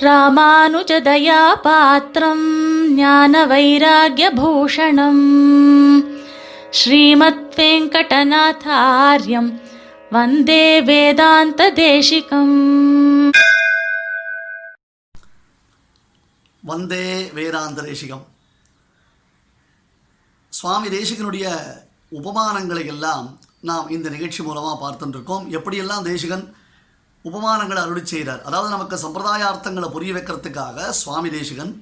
ராமானுஜதயாபாத்திரம் ஞான வைராகியபூஷணம் ஸ்ரீமத் வெங்கடநாதாரியம் வந்தே வேதாந்த தேசிகம் வந்தே வேதாந்த தேசிகம் சுவாமி தேசிகனுடைய உபமானங்களை எல்லாம் நாம் இந்த நிகழ்ச்சி மூலமாக பார்த்துட்டுருக்கோம் எப்படியெல்லாம் தேசிகன் உபமானங்களை அருளி செய்கிறார். அதாவது நமக்கு சம்பிரதாய அர்த்தங்களை புரிய வைக்கிறதுக்காக சுவாமி தேசிகன்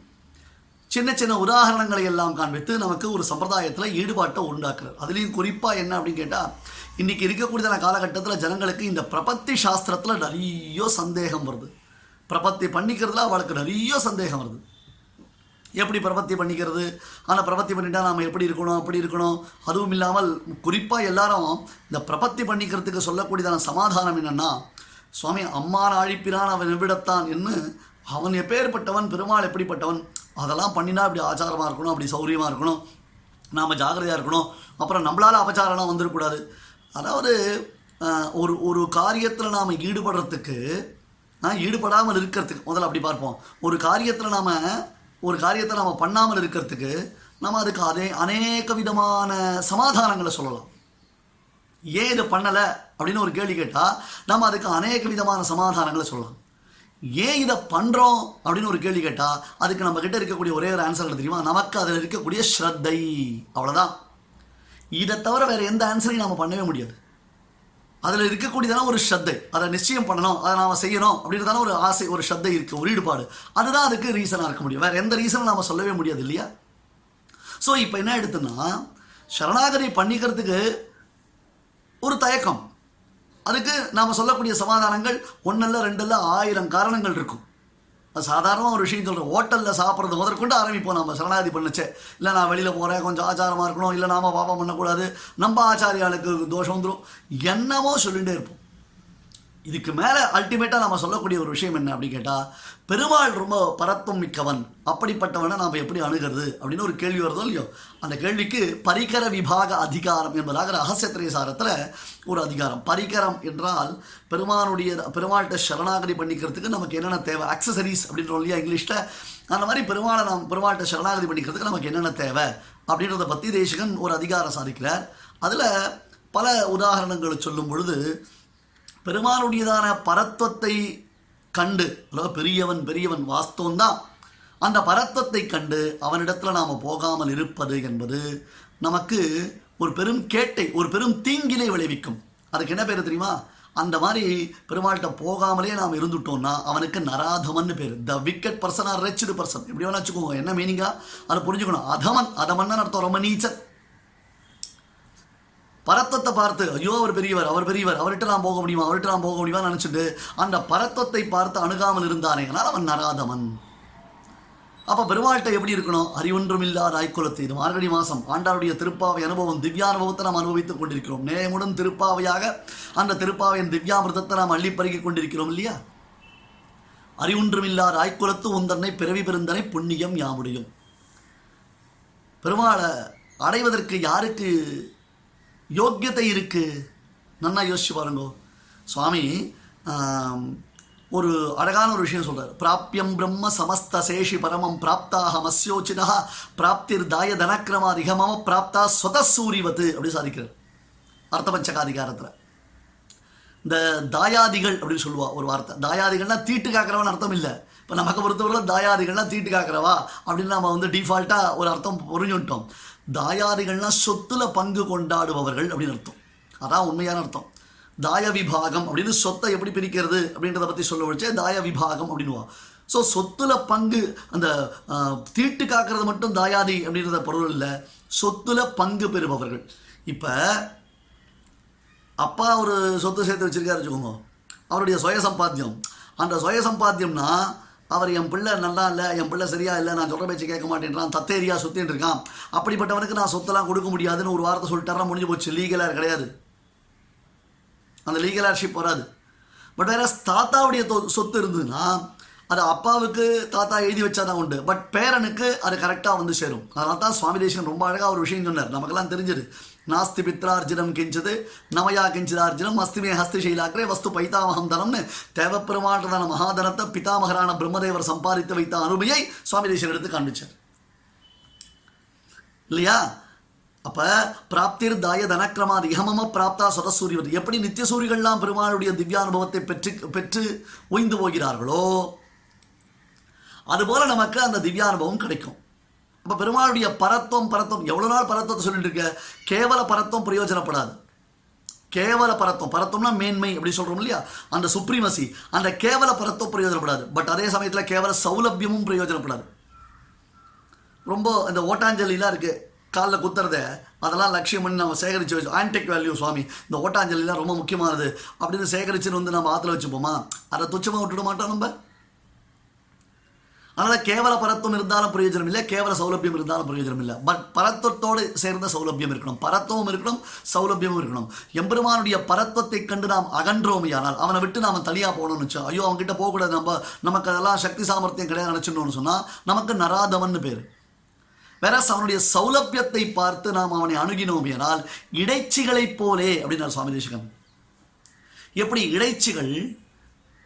சின்ன சின்ன உதாரணங்களை எல்லாம் காண்பித்து நமக்கு ஒரு சம்பிரதாயத்தில் ஈடுபாட்டை உண்டாக்குறார். அதுலேயும் குறிப்பாக என்ன அப்படின்னு கேட்டால் இன்றைக்கி இருக்கக்கூடியதான காலகட்டத்தில் ஜனங்களுக்கு இந்த பிரபத்தி சாஸ்திரத்தில் நிறைய சந்தேகம் வருது. பிரபத்தி பண்ணிக்கிறதுல அவளுக்கு நிறைய சந்தேகம் வருது. எப்படி பிரபத்தி பண்ணிக்கிறது? ஆனால் பிரபத்தி பண்ணிட்டால் நாம் எப்படி இருக்கணும் அப்படி இருக்கணும்? அதுவும் இல்லாமல் குறிப்பாக எல்லாரும் இந்த பிரபத்தி பண்ணிக்கிறதுக்கு சொல்லக்கூடியதான சமாதானம் என்னென்னா சுவாமி அம்மான் அழிப்பினான் அவன் எவ்விடத்தான் என்று அவன் எப்பேற்பட்டவன் பெருமாள் எப்படிப்பட்டவன் அதெல்லாம் பண்ணினா அப்படி ஆச்சாரமாக இருக்கணும் அப்படி சௌரியமாக இருக்கணும் நாம் ஜாகிரதையாக இருக்கணும் அப்புறம் நம்மளால் அபச்சாரம்லாம் வந்துடக்கூடாது. அதாவது ஒரு ஒரு காரியத்தில் நாம் ஈடுபடுறதுக்கு நான் ஈடுபடாமல் இருக்கிறதுக்கு முதல்ல அப்படி பார்ப்போம். ஒரு காரியத்தில் நாம் ஒரு காரியத்தை நாம் பண்ணாமல் இருக்கிறதுக்கு நம்ம அதுக்கு அதே அநேக விதமான சமாதானங்களை சொல்லலாம். ஏன் இதை பண்ணலை அப்படின்னு ஒரு கேள்வி கேட்டால் நம்ம அதுக்கு அநேக விதமான சமாதானங்களை சொல்லலாம். ஏன் இதை பண்ணுறோம் அப்படின்னு ஒரு கேள்வி கேட்டால் அதுக்கு நம்ம கிட்ட இருக்கக்கூடிய ஒரே ஒரு ஆன்சர் என்ன தெரியுமா? நமக்கு அதில் இருக்கக்கூடிய ஸ்ரத்தை. அவ்வளோதான் இதை தவிர வேறு எந்த ஆன்சரையும் நாம் பண்ணவே முடியாது. அதில் இருக்கக்கூடியதான ஒரு ஸ்ரத்தை. அதை நிச்சயம் பண்ணணும். அதை நாம் செய்யணும் அப்படின்றதான ஒரு ஆசை ஒரு ஸ்ரத்தை இருக்குது ஒரு ஈடுபாடு. அதுதான் அதுக்கு ரீசனாக இருக்க முடியும். வேறு எந்த ரீசனும் நாம் சொல்லவே முடியாது இல்லையா? ஸோ இப்போ என்ன எடுத்துன்னா சரணாகதி பண்ணிக்கிறதுக்கு ஒரு தயக்கம். அதுக்கு நாம் சொல்லக்கூடிய சமாதானங்கள் ஒன்றல்ல ரெண்டில் ஆயிரம் காரணங்கள் இருக்கும். அது சாதாரணமாக ஒரு விஷயம் சொல்கிறோம் ஹோட்டலில் சாப்பிட்றது முதற்கொண்டு ஆரம்பிப்போம் நம்ம சரணாதி பண்ணுச்சே. இல்லை நான் வெளியில் போகிறேன் கொஞ்சம் ஆச்சாரமாக இருக்கணும். இல்லை நாம பாபம் பண்ணக்கூடாது. நம்ம ஆச்சாரியாளுக்கு தோஷம் வந்துடும் என்னமோ சொல்லிகிட்டே இருப்போம். இதுக்கு மேலே அல்டிமேட்டாக நம்ம சொல்லக்கூடிய ஒரு விஷயம் என்ன அப்படின்னு கேட்டால் பெருமாள் ரொம்ப பரத்தும் மிக்கவன். அப்படிப்பட்டவனை நாம் எப்படி அணுகிறது அப்படின்னு ஒரு கேள்வி வருதோ இல்லையோ? அந்த கேள்விக்கு பரிகர விபாக அதிகாரம் என்பதாக ரகசியத்திரை சாரத்தில் ஒரு அதிகாரம். பரிகரம் என்றால் பெருமானுடைய பெருமாள்கிட்ட சரணாகதி பண்ணிக்கிறதுக்கு நமக்கு என்னென்ன தேவை? அக்சசரிஸ் அப்படின்றோம் இல்லையா இங்கிலீஷில்? அந்த மாதிரி பெருமாளை நாம் பெருமாள்கிட்ட சரணாகதி பண்ணிக்கிறதுக்கு நமக்கு என்னென்ன தேவை? அப்படின்றத பற்றி தேசிகன் ஒரு அதிகாரம் சாதிக்கிறார். அதில் பல உதாரணங்களை சொல்லும் பொழுது பெருமானுடையதான பரத்துவத்தை கண்டு அதாவது பெரியவன் பெரியவன் வாஸ்தவம் தான் அந்த பரத்துவத்தை கண்டு அவனிடத்தில் நாம் போகாமல் இருப்பது என்பது நமக்கு ஒரு பெரும் கேட்டை ஒரு பெரும் தீங்கினை விளைவிக்கும். அதுக்கு என்ன பேர் தெரியுமா? அந்த மாதிரி பெருமாள்கிட்ட போகாமலே நாம் இருந்துட்டோம்னா அவனுக்கு நராதமன் பேர். The wicked person or wretched person எப்படி வேணா வச்சுக்கோங்க. என்ன மீனிங்கா அதை புரிஞ்சுக்கணும். அதமன் அதமன்னு அர்த்தம். ரொம்ப நீச்சல். பரத்தத்தை பார்த்து ஐயோ அவர் பெரியவர் அவர் பெரியவர் அவர்கிட்ட நான் போக முடியுமா அவர்கிட்ட நான் போக முடியுமா நினச்சிட்டு அந்த பரத்தத்தை பார்த்து அணுகாமல் இருந்தானே ஆனால் அவன் நராதவன். அப்போ பெருமாள்கிட்ட எப்படி இருக்கணும்? அறிவொன்றும் இல்லாத ஆய்க்குலத்து இது மார்கழி மாதம் ஆண்டாருடைய திருப்பாவை அனுபவம் திவ்யானுபவத்தை நாம் அனுபவித்துக் கொண்டிருக்கிறோம். நேயமுடன் திருப்பாவையாக அந்த திருப்பாவையின் திவ்யாமிரதத்தை நாம் அள்ளி பருகிக் கொண்டிருக்கிறோம் இல்லையா? அறிவொன்றும் இல்லாத ஆய்க்குலத்து உந்தன்னை பிறவி பெருந்தனை புண்ணியம் யாமுடியும். பெருமாளை அடைவதற்கு யாருக்கு யோக்கியத்தை இருக்கு. நன்னா யோசிச்சு பாருங்க. சுவாமி ஒரு அழகான ஒரு விஷயம் சொல்கிறார் பிராப்தியம் பிரம்ம சமஸ்த சேஷி பரமம் பிராப்தாக மஸ்யோச்சினா பிராப்திர் தாய தனக்கிரமாதிக மம பிராப்தா சொதசூரிவத்து அப்படி சாதிக்கிறார். அர்த்தபஞ்சகாதிகாரத்தில். இந்த தாயாதிகள் அப்படின்னு சொல்லுவா ஒரு வார்த்தை. தாயாதிகள்னா தீட்டு காக்கிறவன் அர்த்தம் இல்லை இப்போ நமக்கு பொறுத்தவரை தாயாதிகள்னா தீட்டு காக்கிறவா அப்படின்னு நம்ம வந்து டிஃபால்ட்டாக ஒரு அர்த்தம் புரிஞ்சுட்டோம் தாயாதிகள்னா சொத்துல பங்கு கொண்டாடுபவர்கள் அப்படின்னு அர்த்தம். அதான் உண்மையான அர்த்தம். தாய விபாகம் அப்படின்னு சொத்தை எப்படி பிரிக்கிறது அப்படின்றத பற்றி சொல்ல வச்சே தாய விபாகம் அப்படின்னுவா. ஸோ சொத்துல பங்கு அந்த ஆஹ், தீட்டு காக்கிறது மட்டும் தாயாதி அப்படின்றத பொருள் இல்லை. சொத்துல பங்கு பெறுபவர்கள். இப்போ அப்பா ஒரு சொத்து சேர்த்து வச்சுருக்காரு வச்சுக்கோங்க. அவருடைய சுய சம்பாத்தியம் அந்த சுய சம்பாத்தியம்னா அவர் என் பிள்ளை நல்லா இல்லை என் பிள்ளை சரியா இல்லை நான் சொல்கிற பேச்சு கேட்க மாட்டேன்றான் தத்தேரியா சுத்தின்னு இருக்கான். அப்படிப்பட்டவனுக்கு நான் சொத்தெல்லாம் கொடுக்க முடியாதுன்னு ஒரு வார்த்தை சொல்லிட்டாரா முடிஞ்சு போச்சு. லீகலாக கிடையாது. அந்த லீகலார்ஷிப் வராது. பட் வேற தாத்தாவுடைய சொத்து இருந்ததுன்னா அது அப்பாவுக்கு தாத்தா எழுதி வச்சாதான் உண்டு. பட் பேரனுக்கு அது கரெக்டாக வந்து சேரும். அதனால தான் சுவாமி தேசன் ரொம்ப அழகாக ஒரு விஷயம் சொன்னார். நமக்கெல்லாம் தெரிஞ்சது. நாஸ்தி பித்ரார்ஜினம் கிஞ்சது நமயா கிஞ்சிதார்ஜினம் அஸ்திமே ஹஸ்திசைலாக்கரே வஸ்து பைத்தாமகம் தனம்னு தேவப்பெருமாட்டதான மகாதனத்தை பிதாமகரான பிரம்மதேவர் சம்பாதித்து வைத்த அருமையை சுவாமி தேசர் எடுத்து காண்பிச்சார் இல்லையா அப்ப பிராப்திர் தாய தனக்கிரமாதி இகமம பிராப்தா சதசூரியவர் எப்படி நித்திய சூரியர்கள்லாம் பெருமாளுடைய திவ்யானுபவத்தை பெற்று பெற்று ஓய்ந்து போகிறார்களோ அதுபோல நமக்கு அந்த திவ்யானுபவம் கிடைக்கும் இப்போ பெருமாளுடைய பரத்துவம் பரத்துவம். எவ்வளோ நாள் பரத்துவத்தை சொல்லிட்டு இருக்க கேவல பரத்துவம் பிரயோஜனப்படாது. கேவல பரத்துவம். பரத்துவம்னா மேன்மை அப்படி சொல்கிறோம் இல்லையா? அந்த சுப்ரீமசி. அந்த கேவல பரத்துவம் பிரயோஜனப்படாது. பட் அதே சமயத்தில் கேவல சௌலபியமும் பிரயோஜனப்படாது. ரொம்ப இந்த ஓட்டாஞ்சலிலாம் இருக்குது காலில் குத்துறத. அதெல்லாம் லட்சியம் பண்ணி நம்ம சேகரித்து வச்சு ஆன்டிக் வேல்யூ சுவாமி இந்த ஓட்டாஞ்சலிலாம் ரொம்ப முக்கியமானது. அப்படின்னு சேகரிச்சுன்னு வந்து நம்ம ஆற்றுல வச்சுப்போமா? அதை துச்சமாக விட்டுட மாட்டோம் நம்ம? அதனால் கேவல பரத்துவம் இருந்தாலும் பிரயோஜனம் இல்லை கேவல சௌலபியம் இருந்தாலும் பிரயோஜனம் இல்லை பட் பரத்துவத்தோடு சேர்ந்த சௌலபியம் இருக்கணும். பரத்துவம் இருக்கணும் சௌலபியமும் இருக்கணும். எம்பெருமானுடைய பரத்துவத்தை கண்டு நாம் அகன்றோமையானால் அவனை விட்டு நாம் தனியாக போகணும்னு வச்சோம் ஐயோ அவங்ககிட்ட போகக்கூடாது நம்ம நமக்கு அதெல்லாம் சக்தி சாமர்த்தியம் கிடையாது நினச்சிடணும்னு சொன்னால் நமக்கு நராதவன் பேர். வேற அவனுடைய சௌலபியத்தை பார்த்து நாம் அவனை அணுகினோம் அணுகினோமையானால் இடைச்சிகளைப் போலே அப்படின்னார் சுவாமி தேசிகன். எப்படி இடைச்சிகள்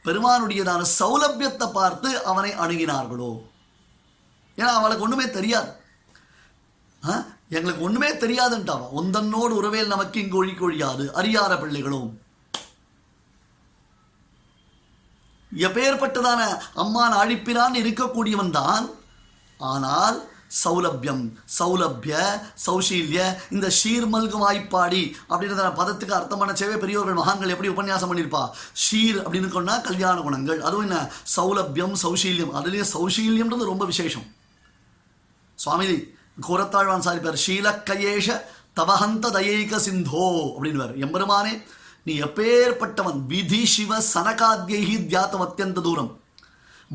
பெருமானுடையதான சௌலபியத்தை பார்த்து அவனை அணுகினார்களோ? ஏன்னா அவளுக்கு ஒண்ணுமே தெரியாது. எங்களுக்கு ஒண்ணுமே தெரியாதுன்ட்டாவா? ஒந்தன்னோடு உறவேல் நமக்கு இங்கு ஒழிக்க ஒழியாது அறியாத பிள்ளைகளும். எப்பேற்பட்டதான அம்மான் அழிப்பினான் இருக்கக்கூடியவன் தான் ஆனால் சௌலபியம் சௌலபிய சௌசீல்ய இந்த ஷீர்மல்கு வாய்ப்பாடி அப்படின்றத பதத்துக்கு அர்த்தமான சேவை பெரியவர்கள் மகான்கள் எப்படி உபன்யாசம் பண்ணியிருப்பா? ஷீர் அப்படின்னு சொன்னா கல்யாண குணங்கள். அதுவும் என்ன? சௌலபியம் சௌஷீல்யம் அதுலேயே சௌஷீல்யம்ன்றது ரொம்ப விசேஷம். சுவாமிஜி சாரி சாரிப்பார் ஷீலக்கயேஷ தவஹந்த தயைக சிந்தோ அப்படின்னு எம்பெருமானே நீ எப்பேற்பட்டவன் விதி சிவ சனகாத்யைஹி தியாத்தம் அத்தியந்த தூரம்.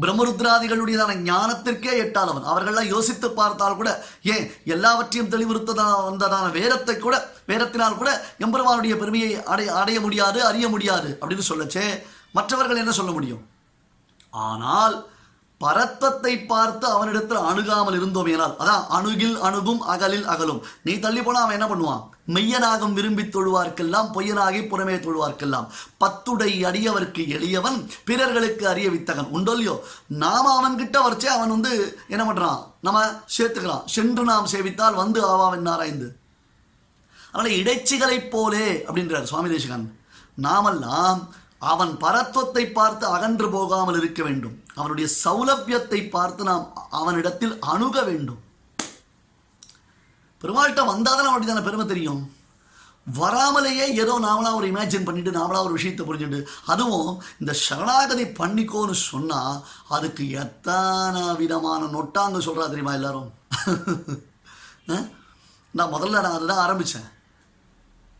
பிரம்மருத்ராதிகளுடையதான ஞானத்திற்கே எட்டாதவன். அவர்கள்லாம் யோசித்து பார்த்தால் கூட ஏன் எல்லாவற்றையும் தெளிவுறுத்ததான வந்ததான வேதத்தை கூட வேதத்தினால் கூட எம்பெருமானுடைய பெருமையை அடைய அடைய முடியாது அறிய முடியாது அப்படின்னு சொல்லச்சே. மற்றவர்கள் என்ன சொல்ல முடியும்? ஆனால் பரத்வத்தை பார்த்து அவனிடத்தில் அணுகாமல் இருந்தோம் ஏனால் அதான் அணுகில் அணுகும் அகலில் அகலும். நீ தள்ளி போனா அவன் என்ன பண்ணுவான்? மெய்யனாகும் விரும்பி தொழுவார்க்கெல்லாம் பொய்யனாகி புறமே தொழுவார்க்கெல்லாம். பத்துடை அடியவருக்கு எளியவன் பிறர்களுக்கு அறிய வித்தகன். உண்டோல்லையோ நாம அவன்கிட்ட வரைச்சே அவன் வந்து என்ன பண்றான்? நம்ம சேர்த்துக்கலாம். சென்று நாம் சேவித்தால் வந்து ஆவாவன் ஆராய்ந்து அதனால இடைச்சிகளைப் போலே அப்படின்றார் சுவாமி தேசிகன். நாமெல்லாம் அவன் பரத்துவத்தை பார்த்து அகன்று போகாமல் இருக்க வேண்டும். அவனுடைய சௌலபியத்தை பார்த்து நாம் அவனிடத்தில் அணுக வேண்டும். பெருமாள்கிட்ட வந்தாதான் அவனுடைய தானே பெருமை தெரியும். வராமலேயே ஏதோ நாமளா ஒரு இமேஜின் பண்ணிட்டு நாமளா ஒரு விஷயத்தை புரிஞ்சுட்டு அதுவும் இந்த சரணாகதி பண்ணிக்கோன்னு சொன்னா அதுக்கு எத்தனை விதமான நொட்டாங்க சொல்றா தெரியுமா எல்லாரும்? நான் முதல்ல நான் அதுதான் ஆரம்பிச்சேன்.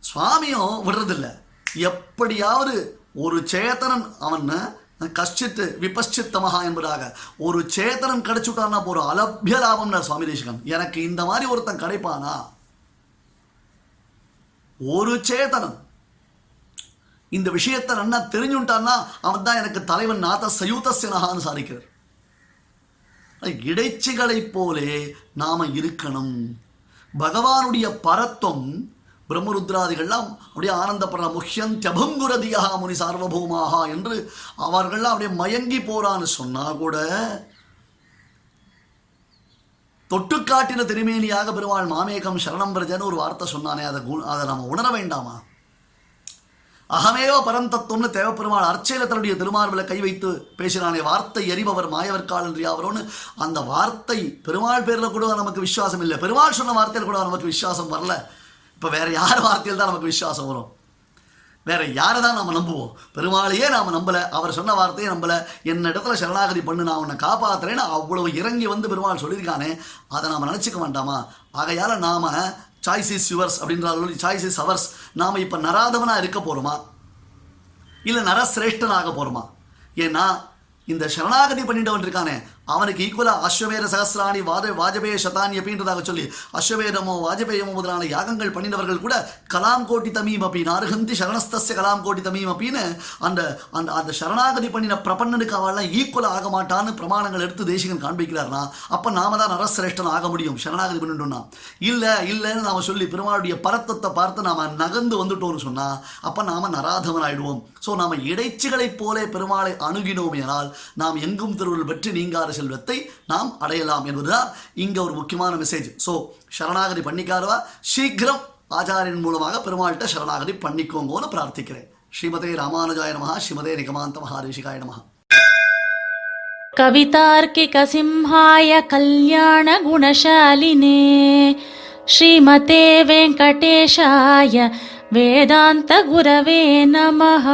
சுவாமியும் விடுறதில்ல. எப்படியாவது ஒரு சேத்தனன் அவனை கஷ்டித்து விபஷ்சித்தமகா என்பதாக. ஒரு சேத்தனன் கிடைச்சுட்டான்னா போறோம் அலபிய லாபம்னா சுவாமி தேசிகன். எனக்கு இந்த மாதிரி ஒருத்தன் கிடைப்பானா? ஒரு சேதனம் இந்த விஷயத்தை நன்னா தெரிஞ்சுட்டான்னா அவன் தான் எனக்கு தலைவன் நாத சயூதசனகான்னு சாதிக்கிறார். இடைச்சிகளைப் போலே நாம இருக்கணும். பகவானுடைய பரத்துவம் பிரம்மருத்ராதிகள்லாம் அப்படியே ஆனந்தப்படுற முக்கியம் தியபங்குரதியா முனி சார்வபௌமாக என்று அவர்கள்லாம் அப்படியே மயங்கி போறான்னு சொன்னா கூட தொட்டுக்காட்டின திருமேனியாக பெருமாள் மாமேகம் சரணம் பிரஜன்னு ஒரு வார்த்தை சொன்னானே. அதை கு- அதை நம்ம உணர வேண்டாமா? அகமேவ பரந்தத்துவம்னு தேவப்பெருமாள் அர்ச்சையில தன்னுடைய திருமார்பில கை வைத்து பேசினானே. வார்த்தை எரிபவர் மாயவர்கால் என்று அந்த வார்த்தை பெருமாள் பேரில் கூட நமக்கு விசுவாசம் இல்லை. பெருமாள் சொன்ன வார்த்தையில் கூட நமக்கு விசுவாசம் வரல. இப்போ வேற யார் வார்த்தையில் தான் நமக்கு விசுவாசம் வரும்? வேற யாரை தான் நம்ம நம்புவோம்? பெருமாளையே நாம் நம்பல அவர் சொன்ன வார்த்தையே நம்பலை. என்ன இடத்துல சரணாகதி பண்ணு நான் உன்னை காப்பாற்றுறேன்னு அவ்வளவு இறங்கி வந்து பெருமாள் சொல்லியிருக்கானே அதை நாம் நினச்சிக்க வேண்டாமா? ஆகையால் நாம் சாய்ஸ் இஸ் யுவர்ஸ் அப்படின்றாலும் சாய்ஸ் இஸ் அவர்ஸ் நாம் இப்போ நராதவனாக இருக்க போகிறோமா இல்லை நரசிரேஷ்டனாக போகிறோமா ஏன்னா இந்த சரணாகதி பண்ணிட்டவன் இருக்கானே அவனுக்கு ஈக்குவலா அஸ்வமேத சகசிராணி வாத வாஜபேய சதானி அப்படின்றதாக சொல்லி அஸ்வமேதமோ வாஜபேயமோ முதலான யாகங்கள் பண்ணினவர்கள் கூட கலாம் கோட்டி தமீம் அப்படின்னு அருகந்தி சரணஸ்தஸ்ய கலாம் கோட்டி தமீம் அப்படின்னு அந்த அந்த அந்த சரணாகதி பண்ணின பிரபன்னனுக்கு அவள்லாம் ஈக்குவலாக ஆக மாட்டான்னு பிரமாணங்கள் எடுத்து தேசிகன் காண்பிக்கிறார்னா அப்ப நாம தான் நரசிரேஷ்டன் ஆக முடியும் சரணாகதி பண்ணிட்டோம்னா இல்ல இல்லைன்னு நாம சொல்லி பெருமாளுடைய பரத்தத்தை பார்த்து நாம நகர்ந்து வந்துட்டோம்னு சொன்னா அப்ப நாம நராதவன் ஆயிடுவோம் ஸோ நாம இடைச்சிகளைப் போலே பெருமாளை அணுகினோம் எனால் நாம் எங்கும் திருவருள் பற்றி நீங்காத செல்வத்தை நாம் அடையலாம் என்பதுதான் இங்க ஒரு முக்கியமான மெசேஜ் ஸோ சரணாகதி பண்ணிக்காதவா சீக்கிரம் ஆச்சாரியன் மூலமாக பெருமாள்கிட்ட சரணாகதி பண்ணிக்கோங்கன்னு பிரார்த்திக்கிறேன் ஸ்ரீமதே ராமானுஜாய நமஹா ஸ்ரீமதே நிகமாந்த மகாரிஷிகாய நமஹா कवितार्किकसिंहाय कल्याणगुणशालिने श्रीमते वेङ्कटेशाय वेदान्तगुरवे नमः